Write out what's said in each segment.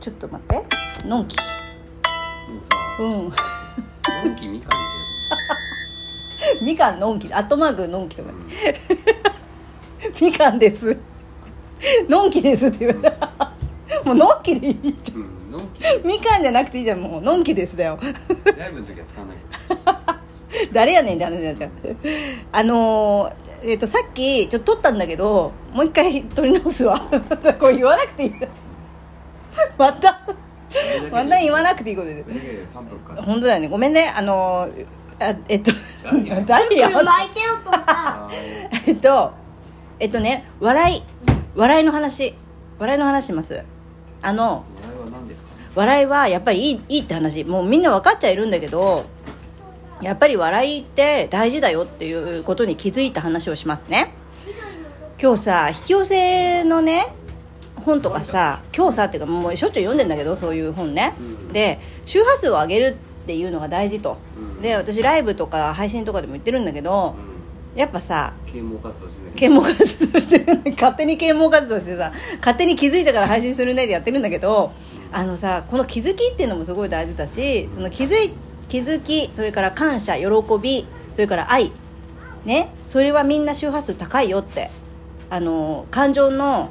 ちょっと待って。のんき。うん。のんきみかんみかんのんき。アットマークのんきとか。だよ、みかんです。のんきですって言う。もうのんきでいいじゃうんうん、みかんじゃなくていいじゃん。もうのんきですだよ。ライブの時は使わないけ誰やねんって話になっちゃう。あのーえっ、とさっきちょっと撮ったんだけどもう一回撮り直すわ。これ言わなくていい また。どまた言わなくていいことで。これだけで3分か。本当だよね。ごめんね。あのーあえっと誰や巻いてよとさあえっとえっとね笑い笑いの話。笑いの話します。あのー笑いは何ですか？笑いはやっぱりいいいいって話。もうみんな分かっちゃいるんだけどやっぱり笑いって大事だよっていうことに気づいた話をしますね。今日さ引き寄せのね本とかさ今日さっていうかもうしょっちゅう読んでんだけどそういう本ね、うん。で周波数を上げるっていうのが大事と、うん。で私ライブとか配信とかでも言ってるんだけど、やっぱさ啓蒙活動してない啓蒙活動してる勝手に啓蒙活動してさ勝手に気づいたから配信するねでやってるんだけどあのさこの気づきっていうのもすごい大事だしその気づい気づきそれから感謝喜びそれから愛ねそれはみんな周波数高いよってあの感情の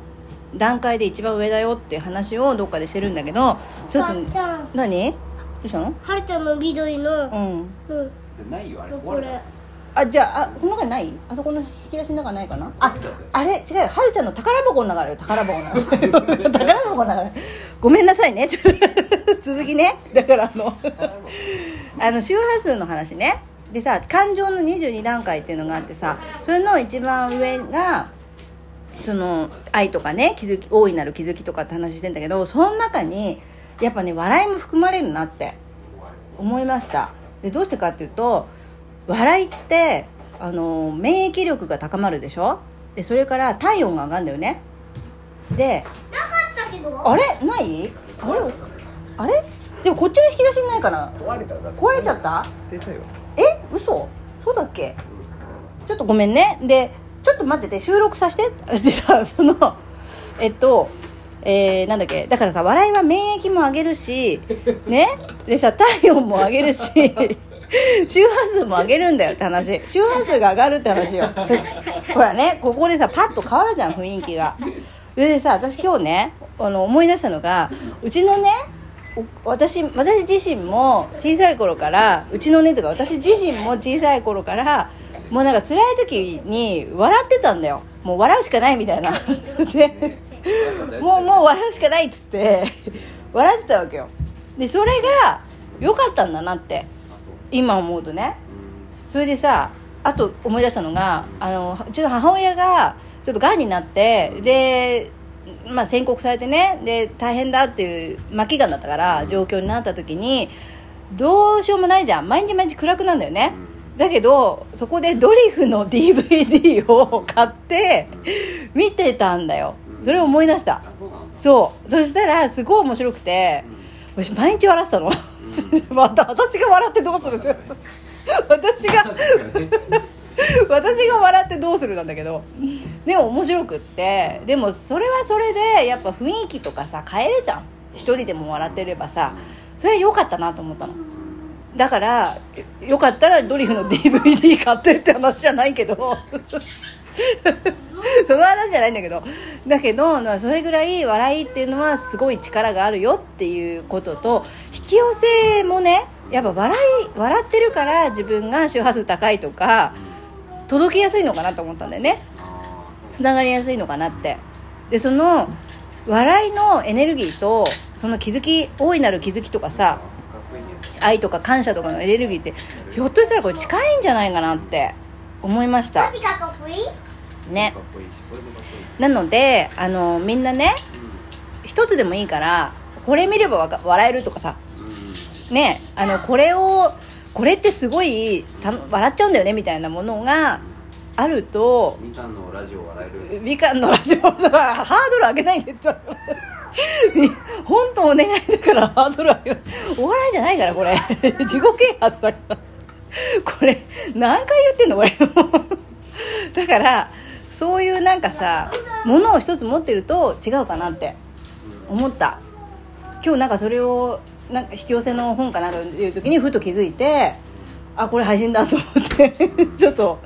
段階で一番上だよっていう話をどっかでしてるんだけどちょっとお母ちゃん。何？どうしたの？はるちゃんの緑の。うん。うんないよあれこれ。あじゃああこの中にない？あそこの引き出しの中ないかな？ああれ？違うよ。はるちゃんの宝箱の中だよ宝箱の中。宝箱の中ごめんなさいね。ちょっと続きね。だからあのあの周波数の話ね。でさ感情の22段階っていうのがあってさそれの一番上がその愛とかね気づき大いなる気づきとかって話してんだけどその中にやっぱね笑いも含まれるなって思いました。でどうしてかっていうと笑いってあの免疫力が高まるでしょ？でそれから体温が上がるんだよね。でなかったけど？あれ？ない？あれ？あれ？でもこっちの引き出しにないかな。壊れた。壊れちゃった？捨てたよ。え？嘘？そうだっけ？ちょっとごめんね。でちょっと待ってて収録させて。でさそのえっとえー、なんだっけ。だからさ笑いは免疫も上げるしね？でさ体温も上げるし 周波数も上げるんだよって話。周波数が上がるって話よ。ほらねここでさパッと変わるじゃん雰囲気が。でさ私今日ねあの思い出したのがうちのね私私自身も小さい頃からうちのねとか私自身も小さい頃からもうなんか辛い時に笑ってたんだよ。もう笑うしかないみたいな。でもうもう笑うしかないっつって笑ってたわけよ。でそれが良かったんだなって。今思うとね。それでさあと思い出したのがあのうちの母親がちょっとがんになってで、まあ、宣告されてねで大変だっていう末期がんだったから状況になった時にどうしようもないじゃん。毎日毎日暗くなんだよね、だけどそこでドリフの DVD を買って見てたんだよ。それを思い出した。そうそしたらすごい面白くて私毎日笑ってたの。また私が笑ってどうする？っ て私が私が笑ってどうするなんだけど。でも面白くってでもそれはそれでやっぱ雰囲気とかさ変えるじゃん。一人でも笑ってればさそれは良かったなと思ったのだからよかったらドリフの DVD 買ってって話じゃないけど。その話じゃないんだけど。だけどそれぐらい笑いっていうのはすごい力があるよっていうことと引き寄せもねやっぱ笑い笑ってるから自分が周波数高いとか届きやすいのかなと思ったんだよね。つながりやすいのかなって。でその笑いのエネルギーとその気づき大いなる気づきとかさ愛とか感謝とかのエネルギーってひょっとしたらこれ近いんじゃないかなって思いました。ね。なのであのみんなね一つでもいいからこれ見ればわか笑えるとかさ。ねあのこれをこれってすごいた笑っちゃうんだよねみたいなものがあるとみかんのラジオ笑えるみかんのラジオだからハードル上げないでって本当お願いだからハードル上げお笑いじゃないからこれ。自己啓発だから。これ何回言ってんのこれ。だからそういうなんかさものを一つ持ってると違うかなって思った。今日なんかそれをなんか引き寄せの本かなんかいう時にふと気づいてあこれ配信だと思って ちょっと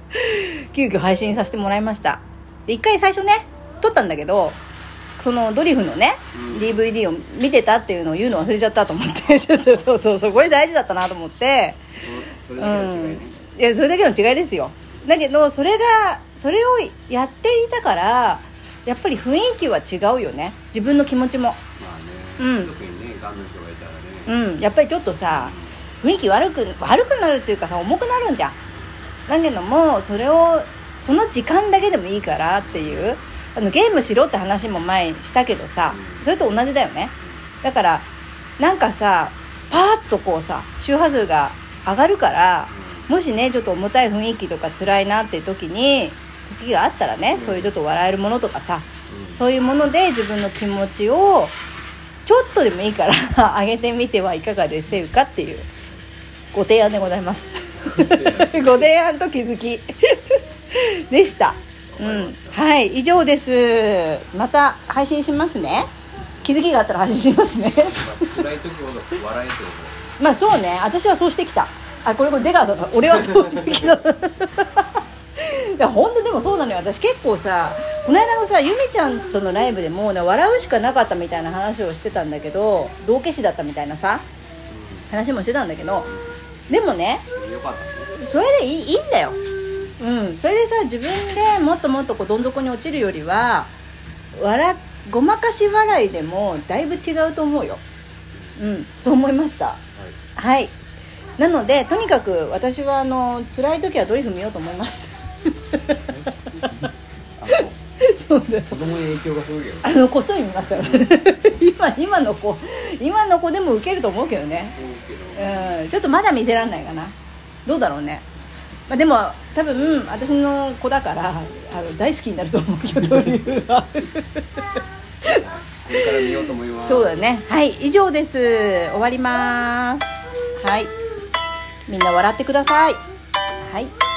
急遽配信させてもらいました。で一回最初ね撮ったんだけどそのドリフのね、うん。DVD を見てたっていうのを言うの忘れちゃったと思って。ちょっとそうそうそう。これ大事だったなと思って。それだけの違い。やそれだけの違いですよ。だけどそれがそれをやっていたからやっぱり雰囲気は違うよね。自分の気持ちも。まあね、うん。特にねがんの人がいたらね、うん。やっぱりちょっとさ雰囲気悪く悪くなるっていうかさ重くなるんじゃん。だけどもそれをその時間だけでもいいからっていうあのゲームしろって話も前にしたけどさそれと同じだよね。だからなんかさパーッとこうさ周波数が上がるからもしねちょっと重たい雰囲気とか辛いなっていう時に時があったらねそういうちょっと笑えるものとかさうん。そういうもので自分の気持ちをちょっとでもいいから 上げてみてはいかがでせうかっていうご提案でございます。ご提案 と気づきでしたうん。はい以上です。また配信しますね。気づきがあったら配信しますね。まあ辛い時ほど笑えってこまあそうね。私はそうしてきた。あこれこれ出川さんだ俺はそうしてきた。いや本当でもそうなのよ。私結構さこの間のさゆみちゃんとのライブでも、ね、笑うしかなかったみたいな話をしてたんだけど道化師だったみたいなさ話もしてたんだけどでもね。それでいいいいんだようん。それでさ自分でもっともっとこうどん底に落ちるよりは笑ごまかし笑いでもだいぶ違うと思うよ。うん。そう思いました。はい。なのでとにかく私はあの辛い時はドリフ見ようと思います。あそうだよ。子供に影響がすごいよねあのこっそり見ますから今今の子今の子でもウケると思うけどね。思うん。ちょっとまだ見せらんないかな。どうだろうね、まあ、でも多分私の子だからあの大好きになると思うけどドリフは。これから見ようと思います。そうだね。はい以上です。終わります。はい。みんな笑ってください。はい